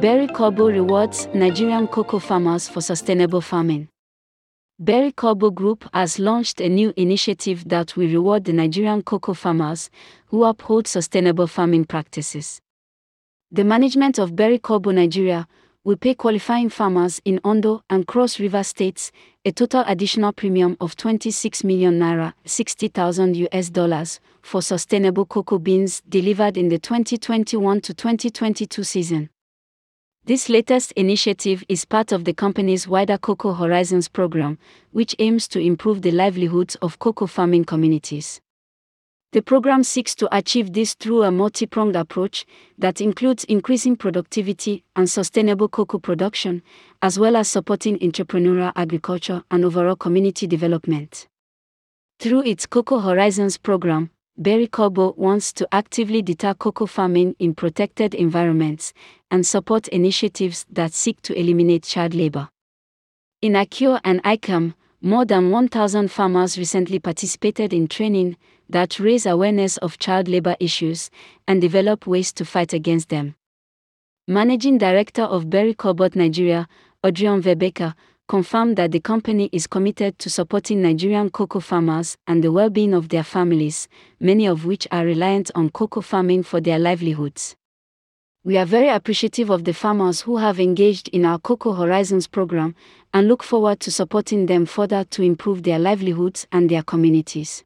Barry Callebaut rewards Nigerian cocoa farmers for sustainable farming. Barry Callebaut Group has launched a new initiative that will reward the Nigerian cocoa farmers who uphold sustainable farming practices. The management of Barry Callebaut Nigeria will pay qualifying farmers in Ondo and Cross River states a total additional premium of 26 million naira, 60,000 US dollars for sustainable cocoa beans delivered in the 2021 to 2022 season. This latest initiative is part of the company's wider Cocoa Horizons program, which aims to improve the livelihoods of cocoa farming communities. The program seeks to achieve this through a multi pronged approach that includes increasing productivity and sustainable cocoa production, as well as supporting entrepreneurial agriculture and overall community development. Through its Cocoa Horizons program, Barry Callebaut wants to actively deter cocoa farming in protected environments and support initiatives that seek to eliminate child labor. In Akure and Ikom, more than 1,000 farmers recently participated in training that raise awareness of child labor issues and develop ways to fight against them. Managing Director of Barry Callebaut Nigeria, Adrian Verbeka, confirmed that the company is committed to supporting Nigerian cocoa farmers and the well being of their families, many of which are reliant on cocoa farming for their livelihoods. We are very appreciative of the farmers who have engaged in our Cocoa Horizons program and look forward to supporting them further to improve their livelihoods and their communities.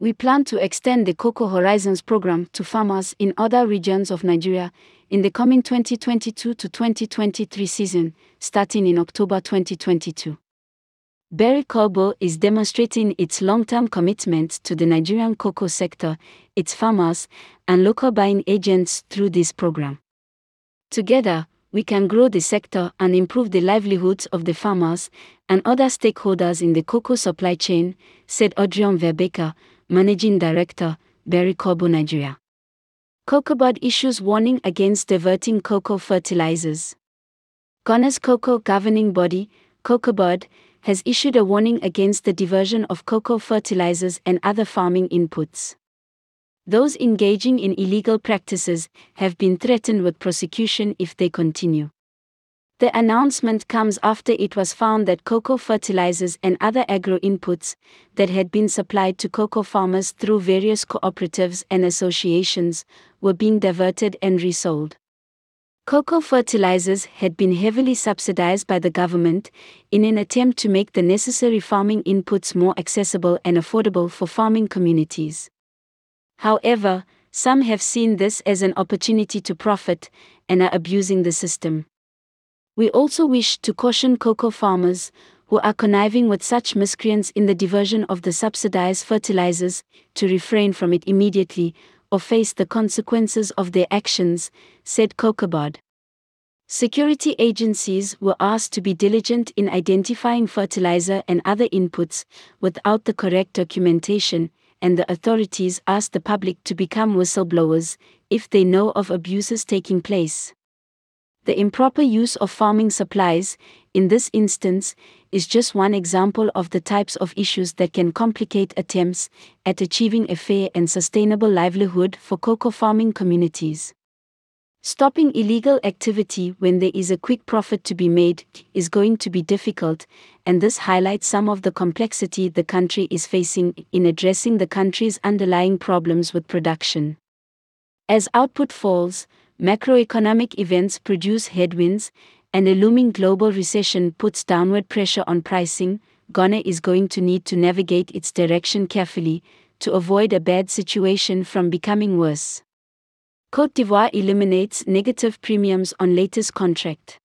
We plan to extend the Cocoa Horizons program to farmers in other regions of Nigeria in the coming 2022 to 2023 season, starting in October 2022. Barry Callebaut is demonstrating its long term commitment to the Nigerian cocoa sector, its farmers, and local buying agents through this program. Together, we can grow the sector and improve the livelihoods of the farmers and other stakeholders in the cocoa supply chain, said Adrian Verbeka, Managing Director, Barry Callebaut Nigeria. Board issues warning against diverting cocoa fertilizers. Ghana's cocoa governing body, Board, has issued a warning against the diversion of cocoa fertilizers and other farming inputs. Those engaging in illegal practices have been threatened with prosecution if they continue. The announcement comes after it was found that cocoa fertilizers and other agro inputs that had been supplied to cocoa farmers through various cooperatives and associations were being diverted and resold. Cocoa fertilizers had been heavily subsidized by the government in an attempt to make the necessary farming inputs more accessible and affordable for farming communities. However, some have seen this as an opportunity to profit and are abusing the system. We also wish to caution cocoa farmers who are conniving with such miscreants in the diversion of the subsidized fertilizers to refrain from it immediately or face the consequences of their actions, said COCOBOD. Security agencies were asked to be diligent in identifying fertilizer and other inputs without the correct documentation, and the authorities asked the public to become whistleblowers if they know of abuses taking place. The improper use of farming supplies, in this instance, is just one example of the types of issues that can complicate attempts at achieving a fair and sustainable livelihood for cocoa farming communities. Stopping illegal activity when there is a quick profit to be made is going to be difficult, and this highlights some of the complexity the country is facing in addressing the country's underlying problems with production. As output falls, macroeconomic events produce headwinds, and a looming global recession puts downward pressure on pricing, Ghana is going to need to navigate its direction carefully to avoid a bad situation from becoming worse. Cote d'Ivoire eliminates negative premiums on latest contract.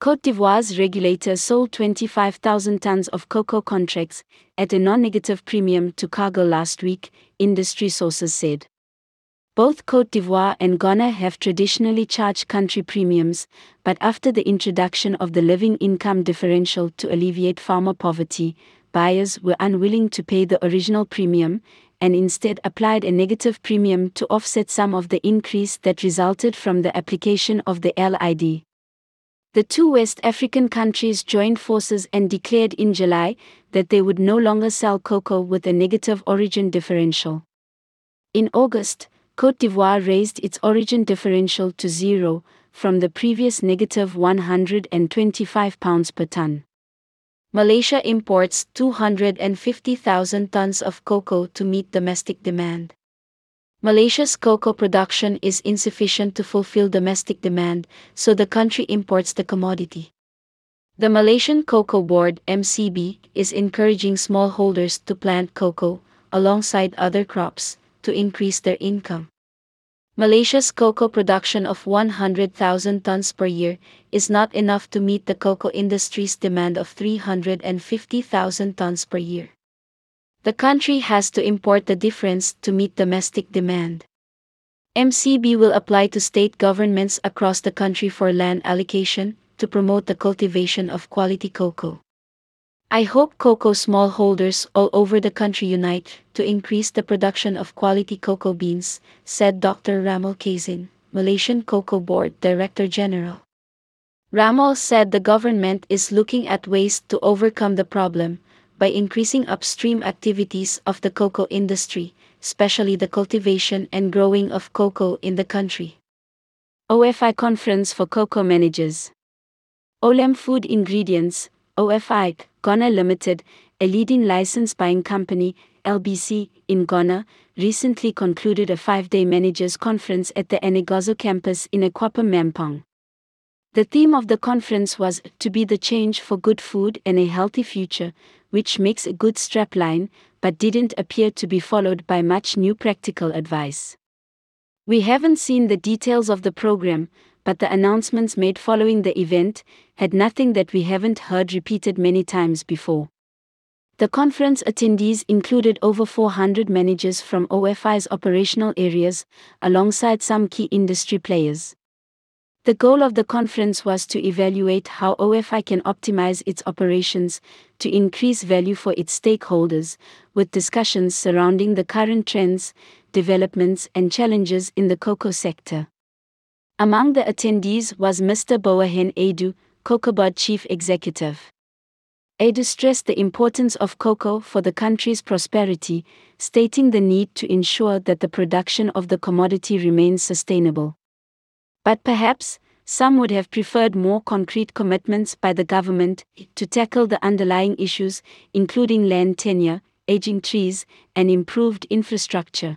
Cote d'Ivoire's regulator sold 25,000 tons of cocoa contracts at a non negative premium to cargo last week, industry sources said. Both Cote d'Ivoire and Ghana have traditionally charged country premiums, but after the introduction of the living income differential to alleviate farmer poverty, buyers were unwilling to pay the original premium and instead applied a negative premium to offset some of the increase that resulted from the application of the LID. The two West African countries joined forces and declared in July that they would no longer sell cocoa with a negative origin differential. In August, Cote d'Ivoire raised its origin differential to zero, from the previous negative 125 pounds per ton. Malaysia imports 250,000 tons of cocoa to meet domestic demand. Malaysia's cocoa production is insufficient to fulfill domestic demand, so the country imports the commodity. The Malaysian Cocoa Board MCB is encouraging smallholders to plant cocoa alongside other crops to increase their income. Malaysia's cocoa production of 100,000 tons per year is not enough to meet the cocoa industry's demand of 350,000 tons per year. The country has to import the difference to meet domestic demand. MCB will apply to state governments across the country for land allocation, to promote the cultivation of quality cocoa. I hope cocoa smallholders all over the country unite to increase the production of quality cocoa beans, said Dr. Ramle Kasin, Malaysian Cocoa Board Director General. Ramle said the government is looking at ways to overcome the problem by increasing upstream activities of the cocoa industry, especially the cultivation and growing of cocoa in the country. OFI Conference for Cocoa Managers Olam Food Ingredients, OFI, Ghana Limited, a leading license buying company, LBC, in Ghana, recently concluded a five day managers conference at the Enigozo campus in Mampong. The theme of the conference was To be the change for good food and a healthy future, which makes a good strapline, but didn't appear to be followed by much new practical advice. We haven't seen the details of the program, but the announcements made following the event had nothing that we haven't heard repeated many times before. The conference attendees included over 400 managers from OFI's operational areas, alongside some key industry players. The goal of the conference was to evaluate how OFI can optimize its operations to increase value for its stakeholders, with discussions surrounding the current trends, developments, and challenges in the cocoa sector. Among the attendees was Mr. Boahen Aidoo, COCOBOD Chief Executive. Adu stressed the importance of cocoa for the country's prosperity, stating the need to ensure that the production of the commodity remains sustainable. But perhaps, some would have preferred more concrete commitments by the government to tackle the underlying issues, including land tenure, aging trees, and improved infrastructure.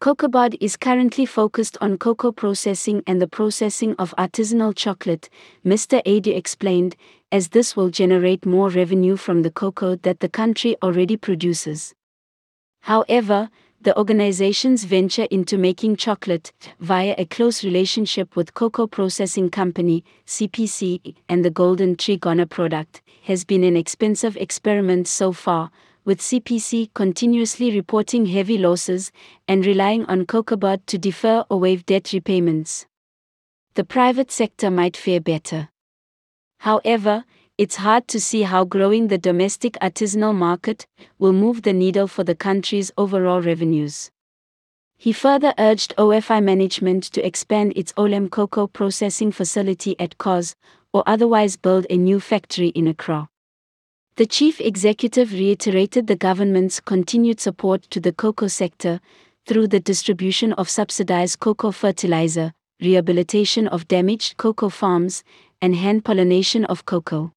COCOBOD is currently focused on cocoa processing and the processing of artisanal chocolate, Mr. Aidoo explained, as this will generate more revenue from the cocoa that the country already produces. However, the organization's venture into making chocolate via a close relationship with cocoa processing company CPC and the Golden Tree Ghana product has been an expensive experiment so far, with CPC continuously reporting heavy losses and relying on COCOBOD to defer or waive debt repayments. The private sector might fare better. However, it's hard to see how growing the domestic artisanal market will move the needle for the country's overall revenues. He further urged OFI management to expand its Olam cocoa processing facility at KOS, or otherwise build a new factory in Accra. The chief executive reiterated the government's continued support to the cocoa sector through the distribution of subsidized cocoa fertilizer, rehabilitation of damaged cocoa farms, and hand pollination of cocoa.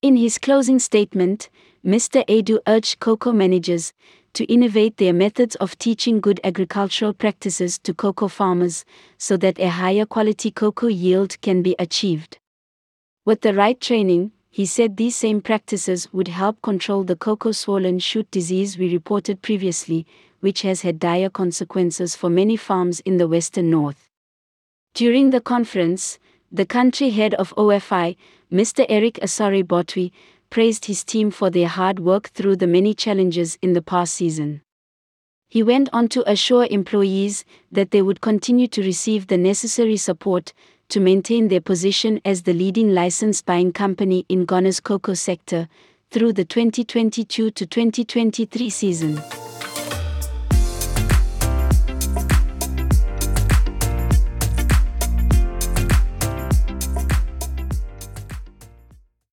In his closing statement, Mr. Aidoo urged cocoa managers to innovate their methods of teaching good agricultural practices to cocoa farmers so that a higher quality cocoa yield can be achieved. With the right training, he said these same practices would help control the cocoa swollen shoot disease we reported previously, which has had dire consequences for many farms in the western north. During the conference, the country head of OFI, Mr. Eric Asari Botwi, praised his team for their hard work through the many challenges in the past season. He went on to assure employees that they would continue to receive the necessary support to maintain their position as the leading licensed buying company in Ghana's cocoa sector through the 2022 to 2023 season.